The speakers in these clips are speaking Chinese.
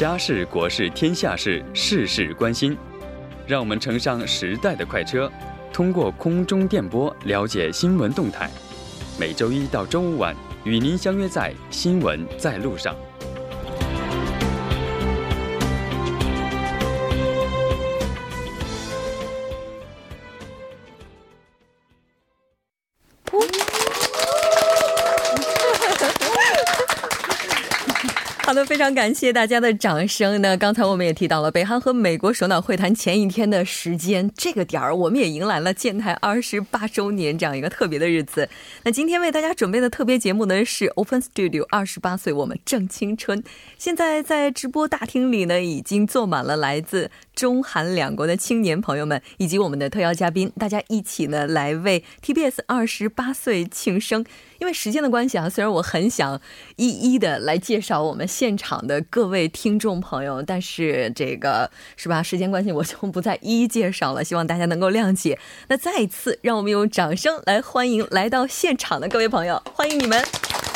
家事国事天下事，事事关心。让我们乘上时代的快车，通过空中电波了解新闻动态。每周一到周五晚，与您相约在《新闻在路上》。非常感谢大家的掌声。那刚才我们也提到了北韩和美国首脑会谈前一天的时间，这个点儿我们也迎来了建台二十八周年这样一个特别的日子。那今天为大家准备的特别节目呢是 Open Studio 二十八岁我们正青春。现在在直播大厅里呢已经坐满了来自中韩两国的青年朋友们，以及我们的特邀嘉宾，大家一起呢来为 TBS 二十八岁庆生。因为时间的关系啊，虽然我很想一一的来介绍我们现场的各位听众朋友，但是这个是吧？时间关系，我就不再一一介绍了。希望大家能够谅解。那再一次，让我们用掌声来欢迎来到现场的各位朋友，欢迎你们。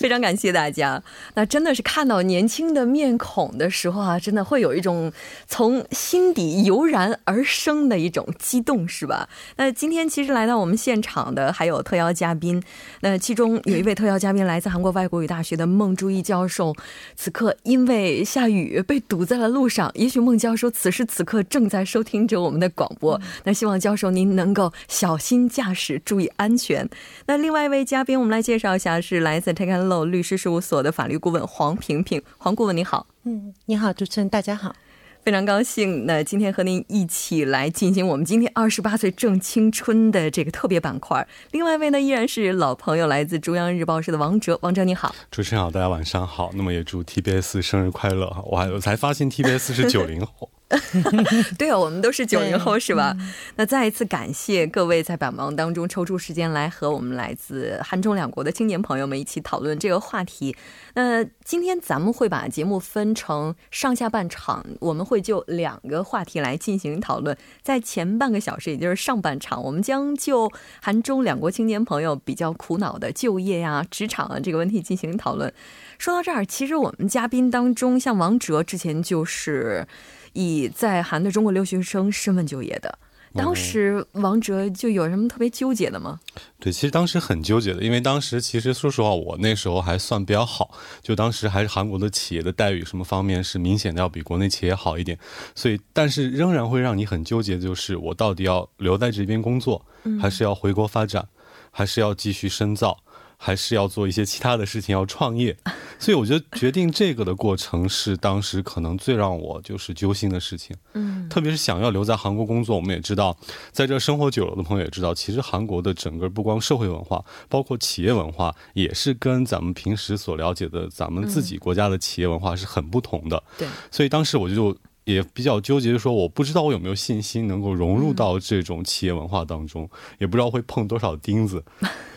非常感谢大家。那真的是看到年轻的面孔的时候啊，真的会有一种从心底油然而生的一种激动，是吧？那今天其实来到我们现场的还有特邀嘉宾，那其中有一位特邀嘉宾来自韩国外国语大学的孟朱义教授，此刻因为下雨被堵在了路上。也许孟教授此时此刻正在收听着我们的广播，那希望教授您能够小心驾驶，注意安全。那另外一位嘉宾，我们来介绍一下，是来自 Take a 律师事务所的法律顾问黄萍萍，黄顾问你好。嗯，你好，主持人，大家好，非常高兴。那今天和您一起来进行我们今天二十八岁正青春的这个特别板块。另外一位呢，依然是老朋友，来自中央日报社的王哲，王哲你好，主持人好，大家晚上好。那么也祝 TBS 生日快乐哈！我还我才发现 TBS 是九零后。对啊，我们都是九零后，是吧？那再一次感谢各位在百忙当中抽出时间来和我们来自韩中两国的青年朋友们一起讨论这个话题。那今天咱们会把节目分成上下半场，我们会就两个话题来进行讨论。在前半个小时，也就是上半场，我们将就韩中两国青年朋友比较苦恼的就业呀、职场啊这个问题进行讨论。说到这儿，其实我们嘉宾当中，像王哲之前就是。以在韩的中国留学生身份就业的，当时王哲就有什么特别纠结的吗？对，其实当时很纠结的，因为当时其实说实话，我那时候还算比较好，就当时还是韩国的企业的待遇什么方面是明显的要比国内企业好一点，所以但是仍然会让你很纠结，就是我到底要留在这边工作，还是要回国发展，还是要继续深造。还是要做一些其他的事情，要创业，所以我觉得决定这个的过程是当时可能最让我就是揪心的事情。嗯，特别是想要留在韩国工作，我们也知道，在这生活久了的朋友也知道，其实韩国的整个不光社会文化，包括企业文化，也是跟咱们平时所了解的咱们自己国家的企业文化是很不同的。对，所以当时我就也比较纠结，说我不知道我有没有信心能够融入到这种企业文化当中，也不知道会碰多少钉子。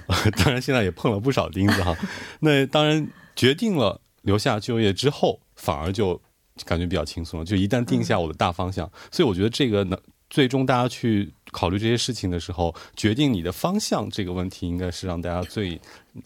当然，现在也碰了不少钉子哈。那当然，决定了留下就业之后，反而就感觉比较轻松了。就一旦定下我的大方向，所以我觉得这个呢，最终大家去考虑这些事情的时候，决定你的方向这个问题，应该是让大家最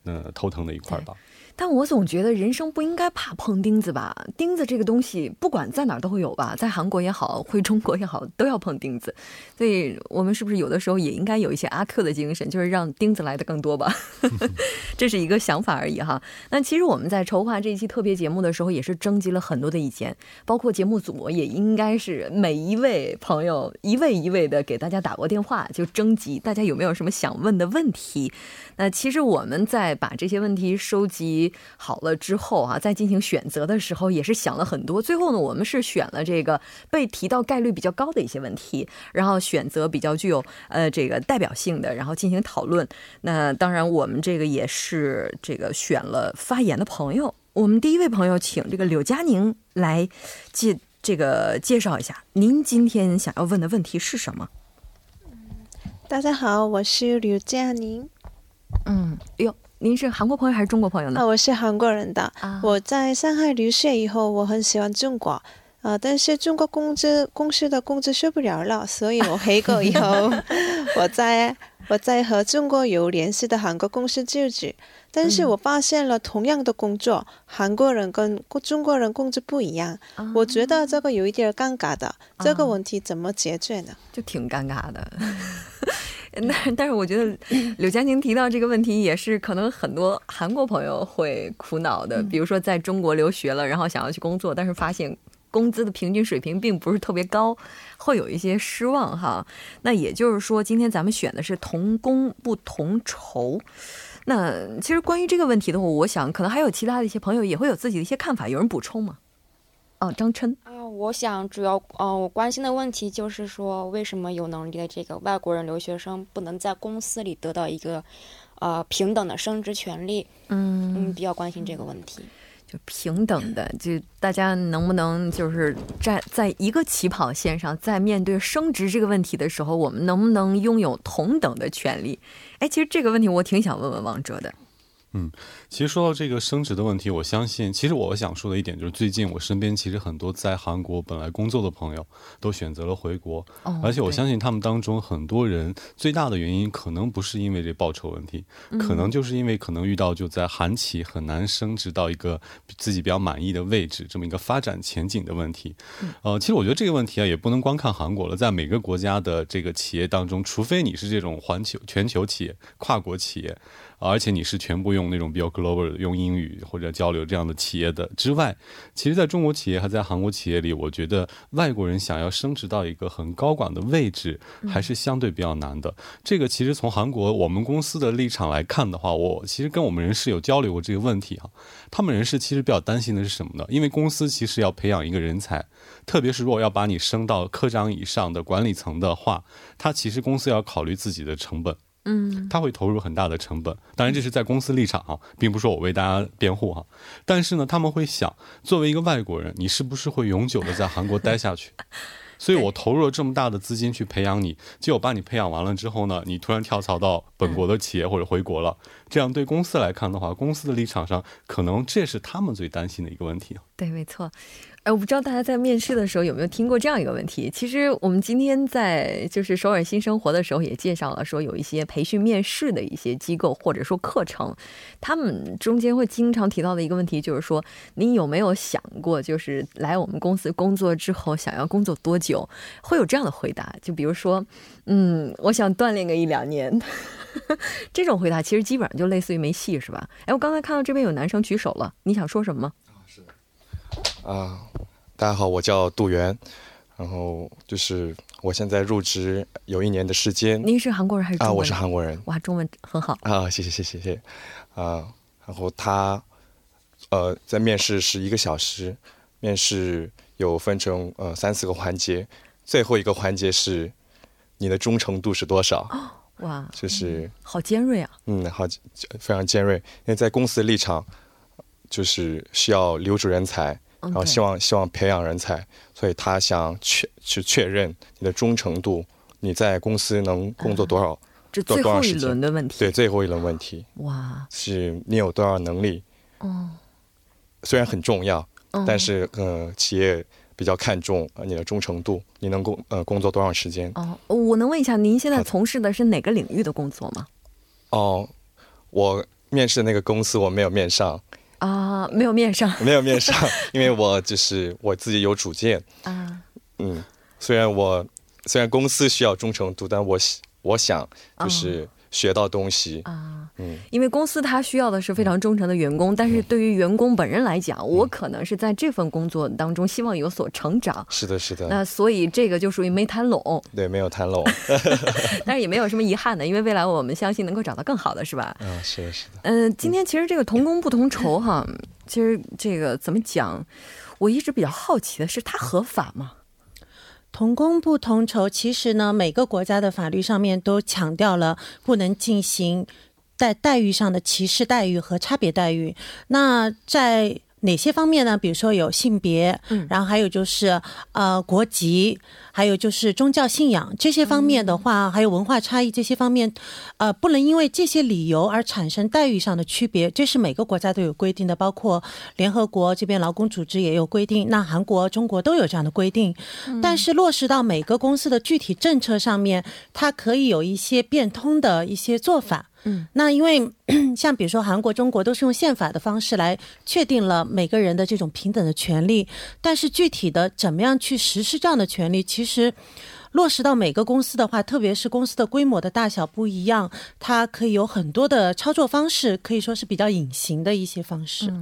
呃头疼的一块吧。但我总觉得人生不应该怕碰钉子吧？钉子这个东西，不管在哪儿都会有吧，在韩国也好，回中国也好，都要碰钉子。所以我们是不是有的时候也应该有一些阿克的精神，就是让钉子来的更多吧？这是一个想法而已哈。那其实我们在筹划这一期特别节目的时候，也是征集了很多的意见，包括节目组也应该是每一位朋友一位一位的给大家打过电话，就征集大家有没有什么想问的问题。那其实我们在把这些问题收集。好了之后啊，在进行选择的时候也是想了很多。最后呢，我们是选了这个被提到概率比较高的一些问题，然后选择比较具有呃这个代表性的，然后进行讨论。那当然，我们这个也是这个选了发言的朋友。我们第一位朋友，请这个柳佳宁来介这个介绍一下，您今天想要问的问题是什么？大家好，我是柳佳宁。嗯，哟。您是韩国朋友还是中国朋友呢？啊，我是韩国人的。我在上海留学以后，我很喜欢中国。啊，但是中国工资公司的工资受不了了，所以我回国以后，我在我在和中国有联系的韩国公司就职，但是我发现了同样的工作，韩国人跟中国人工资不一样，我觉得这个有一点尴尬的。这个问题怎么解决呢？就挺尴尬的。但但是我觉得 柳佳宁提到这个问题，也是可能很多韩国朋友会苦恼的。比如说在中国留学了，然后想要去工作，但是发现。工资的平均水平并不是特别高，会有一些失望哈。那也就是说，今天咱们选的是同工不同酬。那其实关于这个问题的话，我想可能还有其他的一些朋友也会有自己的一些看法。有人补充吗？哦，张琛啊，我想主要嗯，我关心的问题就是说，为什么有能力的这个外国人留学生不能在公司里得到一个呃平等的升职权利？嗯嗯，比较关心这个问题。就平等的，就大家能不能就是站在一个起跑线上，在面对升职这个问题的时候，我们能不能拥有同等的权利？哎，其实这个问题我挺想问问王哲的。嗯，其实说到这个升职的问题，我相信，其实我想说的一点就是，最近我身边其实很多在韩国本来工作的朋友都选择了回国，而且我相信他们当中很多人最大的原因可能不是因为这报酬问题，可能就是因为可能遇到就在韩企很难升职到一个自己比较满意的位置这么一个发展前景的问题。呃，其实我觉得这个问题啊，也不能光看韩国了，在每个国家的这个企业当中，除非你是这种环球全球企业、跨国企业。而且你是全部用那种比较 global 用英语或者交流这样的企业的之外，其实，在中国企业还在韩国企业里，我觉得外国人想要升职到一个很高管的位置，还是相对比较难的。这个其实从韩国我们公司的立场来看的话，我其实跟我们人事有交流过这个问题哈。他们人事其实比较担心的是什么呢？因为公司其实要培养一个人才，特别是如果要把你升到科长以上的管理层的话，他其实公司要考虑自己的成本。嗯，他会投入很大的成本，当然这是在公司立场啊，并不是我为大家辩护哈。但是呢，他们会想，作为一个外国人，你是不是会永久的在韩国待下去？所以我投入了这么大的资金去培养你，结果把你培养完了之后呢，你突然跳槽到本国的企业或者回国了，这样对公司来看的话，公司的立场上，可能这是他们最担心的一个问题对，没错。哎，我不知道大家在面试的时候有没有听过这样一个问题。其实我们今天在就是首尔新生活的时候也介绍了，说有一些培训面试的一些机构或者说课程，他们中间会经常提到的一个问题就是说，你有没有想过，就是来我们公司工作之后想要工作多久？会有这样的回答，就比如说，嗯，我想锻炼个一两年。这种回答其实基本上就类似于没戏，是吧？哎，我刚才看到这边有男生举手了，你想说什么吗？啊。大家好，我叫杜源，然后就是我现在入职有一年的时间。您是韩国人还是？啊，我是韩国人。哇，中文很好啊！谢谢谢谢谢谢啊！然后他呃，在面试是一个小时，面试有分成呃三四个环节，最后一个环节是你的忠诚度是多少？哇，就是好尖锐啊！嗯，好，非常尖锐，因为在公司的立场就是需要留住人才。然后希望希望培养人才，所以他想确去确认你的忠诚度，你在公司能工作多少？这最后一轮的问题。对，最后一轮问题。哇，是你有多少能力？哦，虽然很重要，但是呃，企业比较看重你的忠诚度，你能工呃工作多长时间？哦，我能问一下，您现在从事的是哪个领域的工作吗？哦，我面试那个公司我没有面上。啊，没有面上，没有面上，因为我就是我自己有主见啊。嗯，虽然我虽然公司需要忠诚度，但我我想就是。学到东西啊，嗯，因为公司它需要的是非常忠诚的员工，但是对于员工本人来讲，我可能是在这份工作当中希望有所成长。是的，是的。那所以这个就属于没谈拢。对，没有谈拢。但是也没有什么遗憾的，因为未来我们相信能够找到更好的，是吧？嗯，是的，是的。嗯，今天其实这个同工不同酬哈，其实这个怎么讲？我一直比较好奇的是，它合法吗？同工不同酬，其实呢，每个国家的法律上面都强调了不能进行待待遇上的歧视待遇和差别待遇。那在哪些方面呢？比如说有性别，嗯，然后还有就是呃国籍，还有就是宗教信仰这些方面的话，还有文化差异这些方面，呃，不能因为这些理由而产生待遇上的区别，这是每个国家都有规定的，包括联合国这边劳工组织也有规定，那韩国、中国都有这样的规定，但是落实到每个公司的具体政策上面，它可以有一些变通的一些做法。嗯，那因为 像比如说韩国、中国都是用宪法的方式来确定了每个人的这种平等的权利，但是具体的怎么样去实施这样的权利，其实落实到每个公司的话，特别是公司的规模的大小不一样，它可以有很多的操作方式，可以说是比较隐形的一些方式。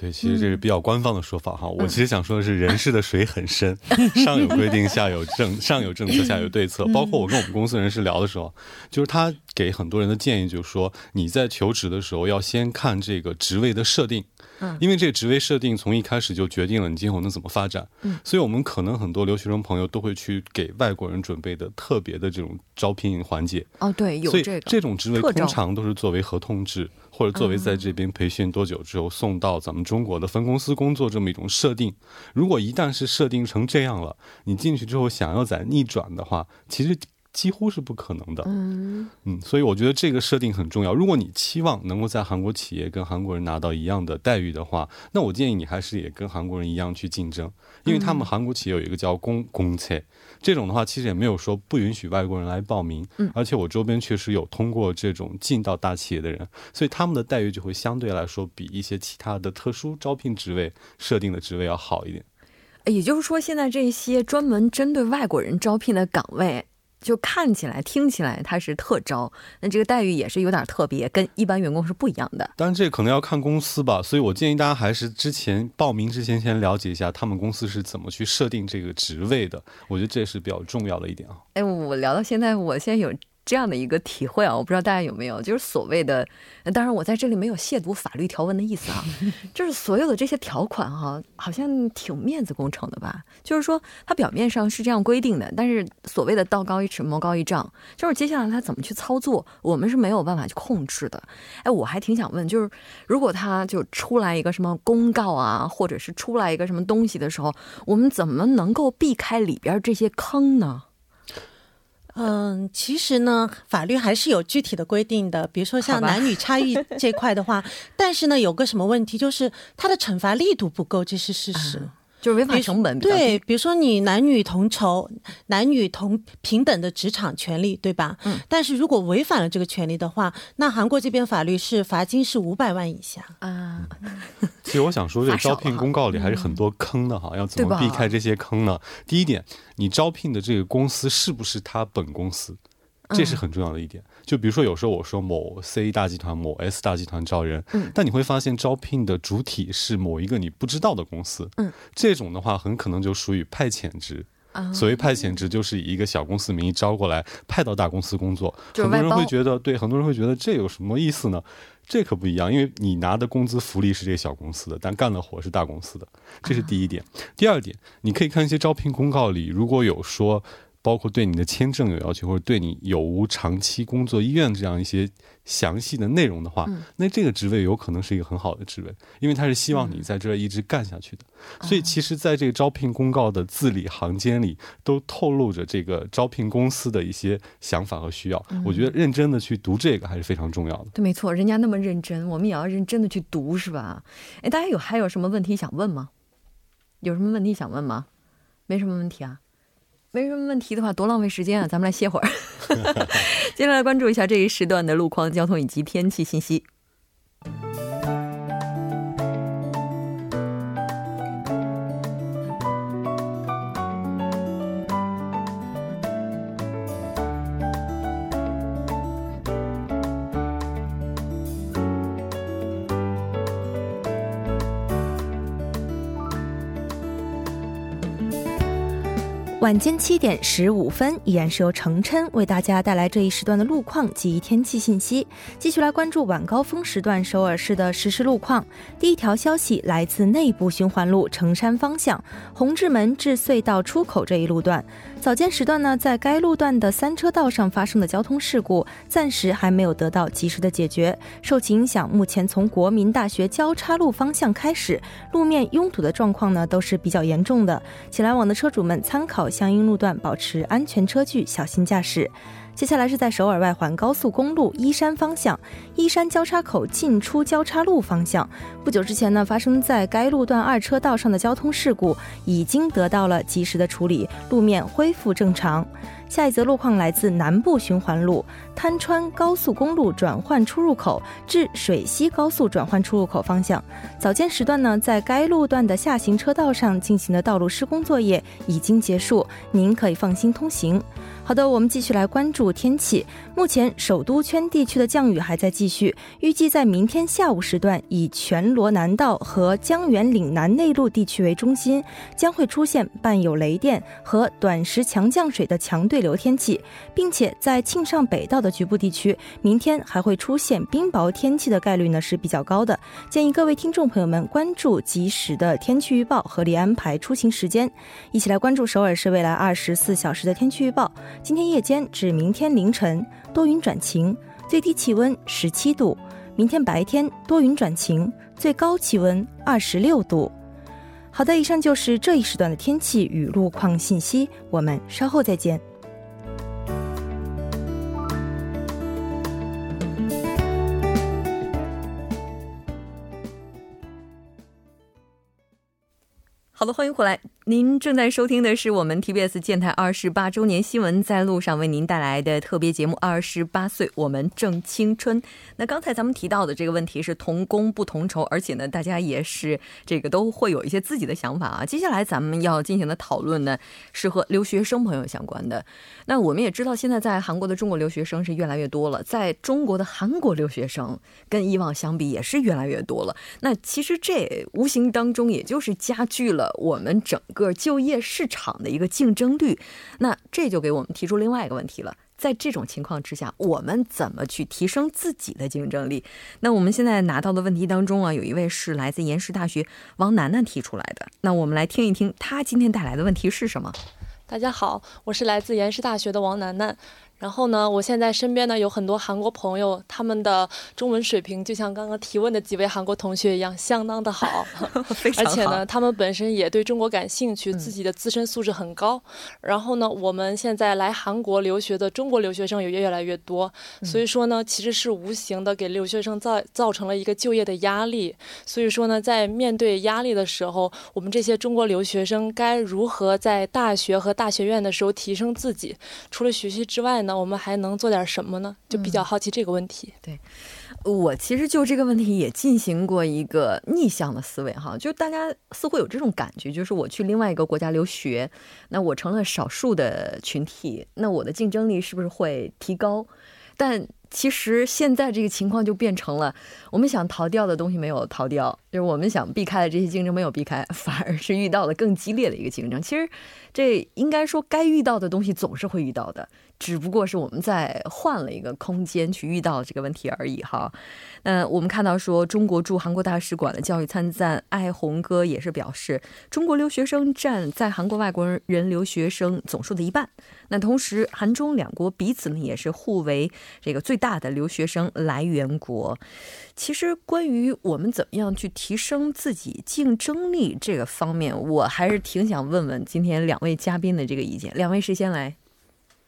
对，其实这是比较官方的说法哈。我其实想说的是，人事的水很深，上有规定，下有政，上有政策，下有对策。包括我跟我们公司人事聊的时候，就是他给很多人的建议，就是说你在求职的时候要先看这个职位的设定，嗯，因为这个职位设定从一开始就决定了你今后能怎么发展。嗯，所以我们可能很多留学生朋友都会去给外国人准备的特别的这种招聘环节。哦，对，有这个这种职位通常都是作为合同制。或者作为在这边培训多久之后送到咱们中国的分公司工作这么一种设定，如果一旦是设定成这样了，你进去之后想要再逆转的话，其实。几乎是不可能的，嗯嗯，所以我觉得这个设定很重要。如果你期望能够在韩国企业跟韩国人拿到一样的待遇的话，那我建议你还是也跟韩国人一样去竞争，因为他们韩国企业有一个叫公公测，这种的话其实也没有说不允许外国人来报名，嗯，而且我周边确实有通过这种进到大企业的人，所以他们的待遇就会相对来说比一些其他的特殊招聘职位设定的职位要好一点。也就是说，现在这些专门针对外国人招聘的岗位。就看起来、听起来他是特招，那这个待遇也是有点特别，跟一般员工是不一样的。当然，这可能要看公司吧，所以我建议大家还是之前报名之前先了解一下他们公司是怎么去设定这个职位的，我觉得这是比较重要的一点啊。哎，我聊到现在，我现在有。这样的一个体会啊，我不知道大家有没有，就是所谓的，当然我在这里没有亵渎法律条文的意思啊，就是所有的这些条款哈，好像挺面子工程的吧？就是说它表面上是这样规定的，但是所谓的道高一尺，魔高一丈，就是接下来他怎么去操作，我们是没有办法去控制的。哎，我还挺想问，就是如果他就出来一个什么公告啊，或者是出来一个什么东西的时候，我们怎么能够避开里边这些坑呢？嗯，其实呢，法律还是有具体的规定的，比如说像男女差异这块的话，但是呢，有个什么问题，就是它的惩罚力度不够，这是事实。就是违法成本对，比如说你男女同酬、男女同平等的职场权利，对吧？嗯。但是如果违反了这个权利的话，那韩国这边法律是罚金是五百万以下啊。其实我想说，这招聘公告里还是很多坑的哈，要怎么避开这些坑呢？第一点，你招聘的这个公司是不是他本公司？这是很重要的一点。就比如说，有时候我说某 C 大集团、某 S 大集团招人，嗯，但你会发现招聘的主体是某一个你不知道的公司，嗯，这种的话很可能就属于派遣职。所谓派遣职，就是以一个小公司名义招过来，派到大公司工作。很多人会觉得，对，很多人会觉得这有什么意思呢？这可不一样，因为你拿的工资福利是这个小公司的，但干的活是大公司的，这是第一点。第二点，你可以看一些招聘公告里，如果有说。包括对你的签证有要求，或者对你有无长期工作意愿这样一些详细的内容的话，那这个职位有可能是一个很好的职位，因为他是希望你在这儿一直干下去的。所以，其实，在这个招聘公告的字里行间里，都透露着这个招聘公司的一些想法和需要。我觉得认真的去读这个还是非常重要的。对，没错，人家那么认真，我们也要认真的去读，是吧？哎，大家有还有什么问题想问吗？有什么问题想问吗？没什么问题啊。没什么问题的话，多浪费时间啊！咱们来歇会儿。接下来关注一下这一时段的路况、交通以及天气信息。晚间七点十五分，依然是由程琛为大家带来这一时段的路况及天气信息。继续来关注晚高峰时段首尔市的实时路况。第一条消息来自内部循环路城山方向红志门至隧道出口这一路段。早间时段呢，在该路段的三车道上发生的交通事故，暂时还没有得到及时的解决。受其影响，目前从国民大学交叉路方向开始，路面拥堵的状况呢都是比较严重的，请来往的车主们参考相应路段，保持安全车距，小心驾驶。接下来是在首尔外环高速公路依山方向，依山交叉口进出交叉路方向，不久之前呢，发生在该路段二车道上的交通事故已经得到了及时的处理，路面恢复正常。下一则路况来自南部循环路滩川高速公路转换出入口至水西高速转换出入口方向，早间时段呢，在该路段的下行车道上进行的道路施工作业已经结束，您可以放心通行。好的，我们继续来关注天气。目前首都圈地区的降雨还在继续，预计在明天下午时段，以全罗南道和江原岭南内陆地区为中心，将会出现伴有雷电和短时强降水的强对流天气，并且在庆尚北道的局部地区，明天还会出现冰雹天气的概率呢是比较高的。建议各位听众朋友们关注及时的天气预报，合理安排出行时间。一起来关注首尔市未来二十四小时的天气预报。今天夜间至明天凌晨多云转晴，最低气温十七度；明天白天多云转晴，最高气温二十六度。好的，以上就是这一时段的天气与路况信息，我们稍后再见。好的，欢迎回来。您正在收听的是我们 TBS 建台二十八周年新闻在路上为您带来的特别节目《二十八岁我们正青春》。那刚才咱们提到的这个问题是同工不同酬，而且呢，大家也是这个都会有一些自己的想法啊。接下来咱们要进行的讨论呢，是和留学生朋友相关的。那我们也知道，现在在韩国的中国留学生是越来越多了，在中国的韩国留学生跟以往相比也是越来越多了。那其实这无形当中也就是加剧了我们整个个就业市场的一个竞争率，那这就给我们提出另外一个问题了。在这种情况之下，我们怎么去提升自己的竞争力？那我们现在拿到的问题当中啊，有一位是来自延世大学王楠楠提出来的。那我们来听一听他今天带来的问题是什么。大家好，我是来自延世大学的王楠楠。然后呢，我现在身边呢有很多韩国朋友，他们的中文水平就像刚刚提问的几位韩国同学一样，相当的好。而且呢，他们本身也对中国感兴趣，自己的自身素质很高。然后呢，我们现在来韩国留学的中国留学生也越来越多，所以说呢，其实是无形的给留学生造造成了一个就业的压力。所以说呢，在面对压力的时候，我们这些中国留学生该如何在大学和大学院的时候提升自己？除了学习之外呢？那我们还能做点什么呢？就比较好奇这个问题。对，我其实就这个问题也进行过一个逆向的思维哈，就大家似乎有这种感觉，就是我去另外一个国家留学，那我成了少数的群体，那我的竞争力是不是会提高？但其实现在这个情况就变成了，我们想逃掉的东西没有逃掉，就是我们想避开的这些竞争没有避开，反而是遇到了更激烈的一个竞争。其实这应该说该遇到的东西总是会遇到的。只不过是我们在换了一个空间去遇到这个问题而已哈。那我们看到说，中国驻韩国大使馆的教育参赞艾红哥也是表示，中国留学生占在韩国外国人留学生总数的一半。那同时，韩中两国彼此呢也是互为这个最大的留学生来源国。其实，关于我们怎么样去提升自己竞争力这个方面，我还是挺想问问今天两位嘉宾的这个意见。两位谁先来？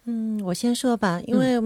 嗯，我先说吧，因为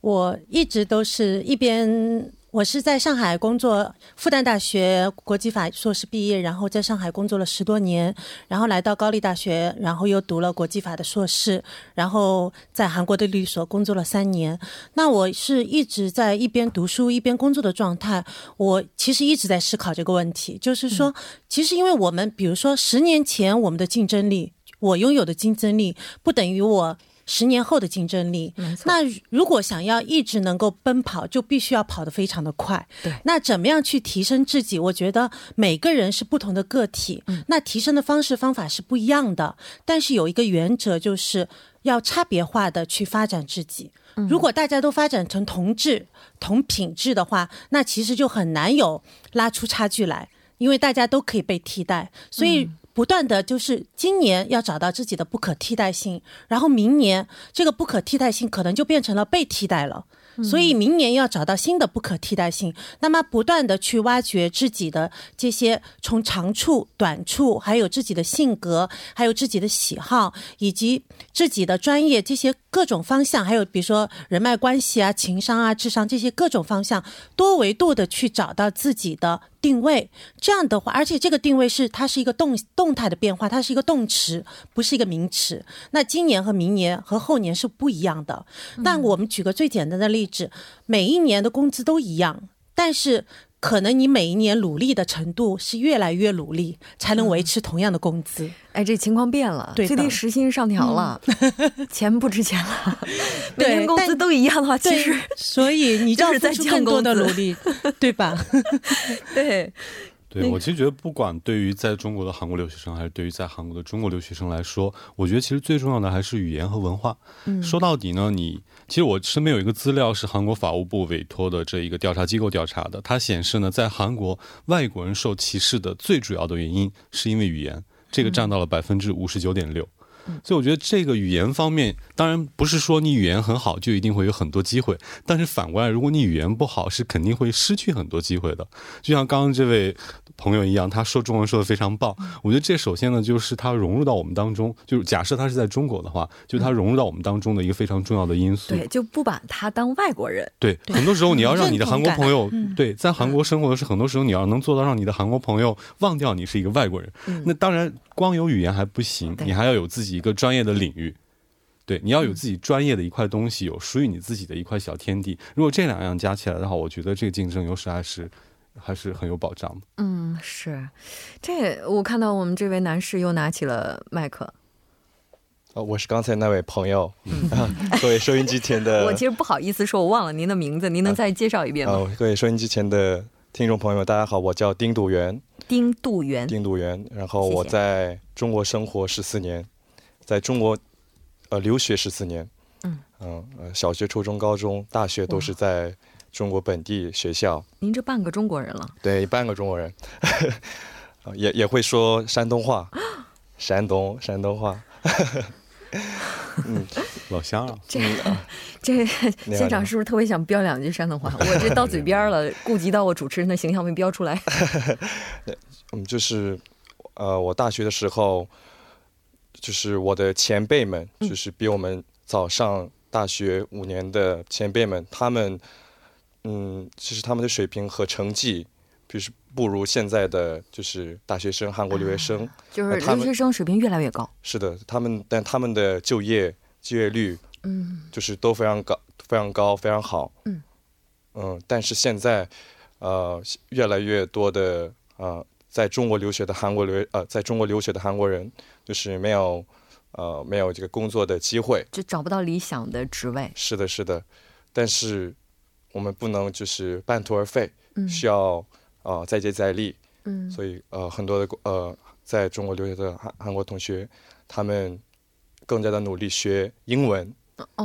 我一直都是一边我是在上海工作，复旦大学国际法硕士毕业，然后在上海工作了十多年，然后来到高丽大学，然后又读了国际法的硕士，然后在韩国的律所工作了三年。那我是一直在一边读书一边工作的状态。我其实一直在思考这个问题，就是说，其实因为我们比如说十年前我们的竞争力，我拥有的竞争力不等于我。十年后的竞争力。那如果想要一直能够奔跑，就必须要跑得非常的快。对，那怎么样去提升自己？我觉得每个人是不同的个体，那提升的方式方法是不一样的。但是有一个原则，就是要差别化的去发展自己。如果大家都发展成同质同品质的话，那其实就很难有拉出差距来，因为大家都可以被替代。所以不断的就是今年要找到自己的不可替代性，然后明年这个不可替代性可能就变成了被替代了。所以明年要找到新的不可替代性，那么不断的去挖掘自己的这些从长处、短处，还有自己的性格，还有自己的喜好，以及自己的专业这些各种方向，还有比如说人脉关系啊、情商啊、智商这些各种方向，多维度的去找到自己的。定位这样的话，而且这个定位是它是一个动动态的变化，它是一个动词，不是一个名词。那今年和明年和后年是不一样的。但我们举个最简单的例子，每一年的工资都一样，但是。可能你每一年努力的程度是越来越努力，才能维持同样的工资。哎，这情况变了，最低时薪上调了，钱不值钱了。每年工资都一样的话，其实所以你就是在更多的努力，对吧？对。对，我其实觉得，不管对于在中国的韩国留学生，还是对于在韩国的中国留学生来说，我觉得其实最重要的还是语言和文化。嗯，说到底呢，你其实我身边有一个资料是韩国法务部委托的这一个调查机构调查的，它显示呢，在韩国外国人受歧视的最主要的原因是因为语言，这个占到了百分之五十九点六。所以我觉得这个语言方面，当然不是说你语言很好就一定会有很多机会，但是反过来，如果你语言不好，是肯定会失去很多机会的。就像刚刚这位朋友一样，他说中文说的非常棒。我觉得这首先呢，就是他融入到我们当中，就是假设他是在中国的话，就是他融入到我们当中的一个非常重要的因素。对，就不把他当外国人。对，很多时候你要让你的 韩国朋友，对，在韩国生活的是很多时候你要能做到让你的韩国朋友忘掉你是一个外国人。那当然。光有语言还不行，你还要有自己一个专业的领域，对，你要有自己专业的一块东西，有属于你自己的一块小天地。如果这两样加起来的话，我觉得这个竞争优势还是还是很有保障的。嗯，是。这我看到我们这位男士又拿起了麦克。呃，我是刚才那位朋友，各位收音机前的。我其实不好意思说，我忘了您的名字，您能再介绍一遍吗？各位收音机前的听众朋友，大家好，我叫丁度元。丁度元，丁度元。然后我在中国生活十四年，在中国呃留学十四年。嗯嗯呃，小学、初中、高中、大学都是在中国本地学校。您这半个中国人了？对，半个中国人，也也会说山东话，山东山东话。嗯，老乡啊，这这现场是不是特别想飙两句山东话？我这到嘴边了，顾及到我主持人的形象没飙出来。嗯，就是呃，我大学的时候，就是我的前辈们，就是比我们早上大学五年的前辈们，他们嗯，其实他们的水平和成绩，就是不如现在的就是大学生，韩国留学生，就是留学生水平越来越高。是的，他们但他们的就业就业率，嗯，就是都非常高，非常高，非常好。嗯嗯，但是现在呃，越来越多的呃。在中国留学的韩国留呃，在中国留学的韩国人，就是没有，呃，没有这个工作的机会，就找不到理想的职位。是的，是的，但是我们不能就是半途而废，需要呃再接再厉。嗯，所以呃很多的呃在中国留学的韩韩国同学，他们更加的努力学英文，哦，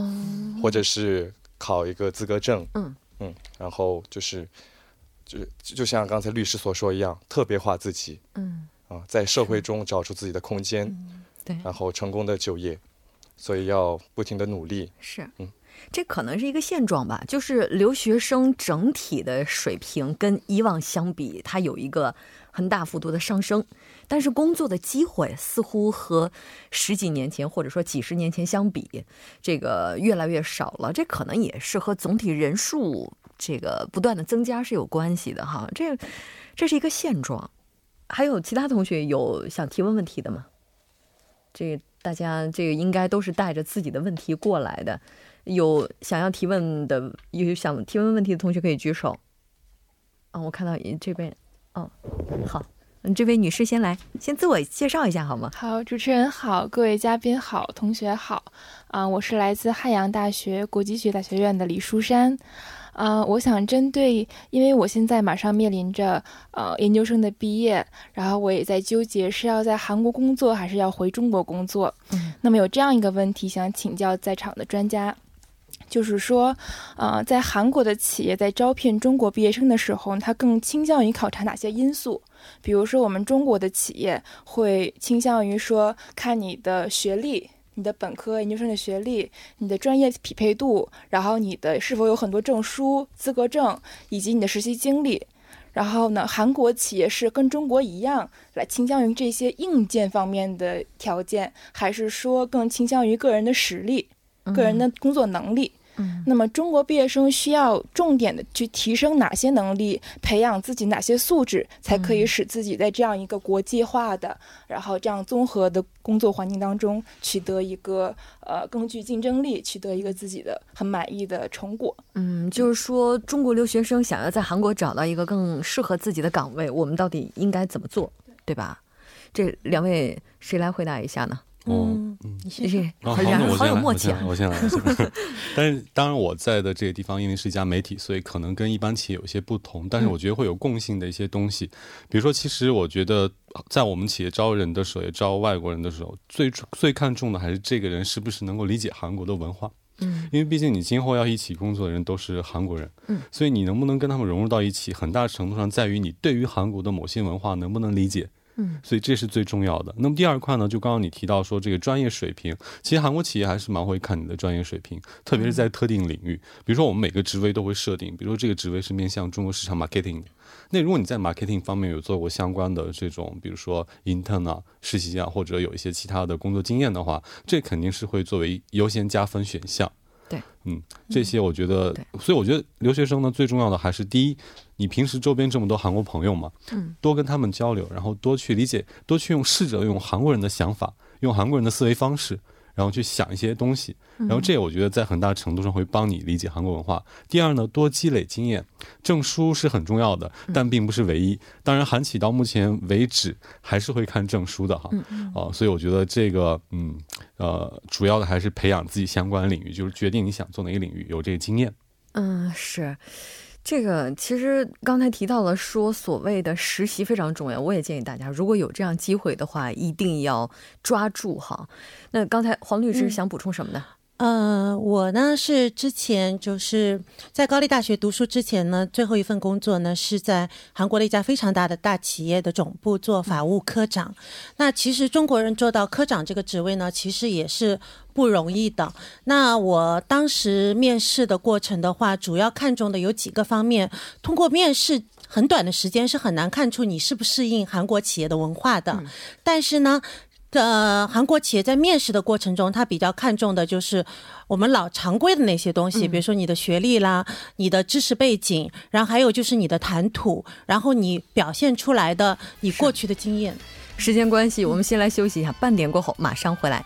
或者是考一个资格证。嗯嗯，然后就是。就就像刚才律师所说一样，特别化自己，嗯，啊，在社会中找出自己的空间，对，然后成功的就业，所以要不停的努力。是，嗯，这可能是一个现状吧，就是留学生整体的水平跟以往相比，它有一个很大幅度的上升，但是工作的机会似乎和十几年前或者说几十年前相比，这个越来越少了。这可能也是和总体人数。这个不断的增加是有关系的哈，这这是一个现状。还有其他同学有想提问问题的吗？这大家这个应该都是带着自己的问题过来的。有想要提问的，有想提问问题的同学可以举手。啊，我看到这边，哦，好，嗯，这位女士先来，先自我介绍一下好吗？好，主持人好，各位嘉宾好，同学好，啊，我是来自汉阳大学国际学大学院的李淑珊，啊，我想针对，因为我现在马上面临着呃研究生的毕业，然后我也在纠结是要在韩国工作还是要回中国工作，嗯，那么有这样一个问题想请教在场的专家。就是说，呃，在韩国的企业在招聘中国毕业生的时候，他更倾向于考察哪些因素？比如说，我们中国的企业会倾向于说，看你的学历、你的本科、研究生的学历、你的专业匹配度，然后你的是否有很多证书、资格证，以及你的实习经历。然后呢，韩国企业是跟中国一样来倾向于这些硬件方面的条件，还是说更倾向于个人的实力、个人的工作能力？那么，中国毕业生需要重点的去提升哪些能力，培养自己哪些素质，才可以使自己在这样一个国际化的，然后这样综合的工作环境当中，取得一个呃更具竞争力，取得一个自己的很满意的成果。嗯，就是说，中国留学生想要在韩国找到一个更适合自己的岗位，我们到底应该怎么做，对吧？这两位谁来回答一下呢？嗯，谢谢。好，好有默契啊！我先来，我先来。但是，当然我在的这个地方，因为是一家媒体，所以可能跟一般企业有些不同。但是，我觉得会有共性的一些东西。比如说，其实我觉得，在我们企业招人的时候，也招外国人的时候，最最看重的还是这个人是不是能够理解韩国的文化。嗯，因为毕竟你今后要一起工作的人都是韩国人。嗯，所以你能不能跟他们融入到一起，很大程度上在于你对于韩国的某些文化能不能理解。嗯，所以这是最重要的。那么第二块呢，就刚刚你提到说这个专业水平，其实韩国企业还是蛮会看你的专业水平，特别是在特定领域。比如说我们每个职位都会设定，比如说这个职位是面向中国市场 marketing，那如果你在 marketing 方面有做过相关的这种，比如说 intern 啊、实习啊，或者有一些其他的工作经验的话，这肯定是会作为优先加分选项。对，嗯，这些我觉得，所以我觉得留学生呢，最重要的还是第一，你平时周边这么多韩国朋友嘛，嗯，多跟他们交流，然后多去理解，多去用试着用韩国人的想法，用韩国人的思维方式。然后去想一些东西，然后这我觉得在很大程度上会帮你理解韩国文化。第二呢，多积累经验，证书是很重要的，但并不是唯一。当然，韩企到目前为止还是会看证书的哈。哦，所以我觉得这个，嗯，呃，主要的还是培养自己相关领域，就是决定你想做哪个领域，有这个经验。嗯，是。这个其实刚才提到了，说所谓的实习非常重要。我也建议大家，如果有这样机会的话，一定要抓住哈。那刚才黄律师想补充什么呢？呃，我呢是之前就是在高丽大学读书之前呢，最后一份工作呢是在韩国的一家非常大的大企业的总部做法务科长。那其实中国人做到科长这个职位呢，其实也是不容易的。那我当时面试的过程的话，主要看重的有几个方面。通过面试很短的时间是很难看出你适不适应韩国企业的文化的，但是呢。呃，韩国企业在面试的过程中，他比较看重的就是我们老常规的那些东西，比如说你的学历啦、你的知识背景，然后还有就是你的谈吐，然后你表现出来的你过去的经验。时间关系，我们先来休息一下，半点过后马上回来。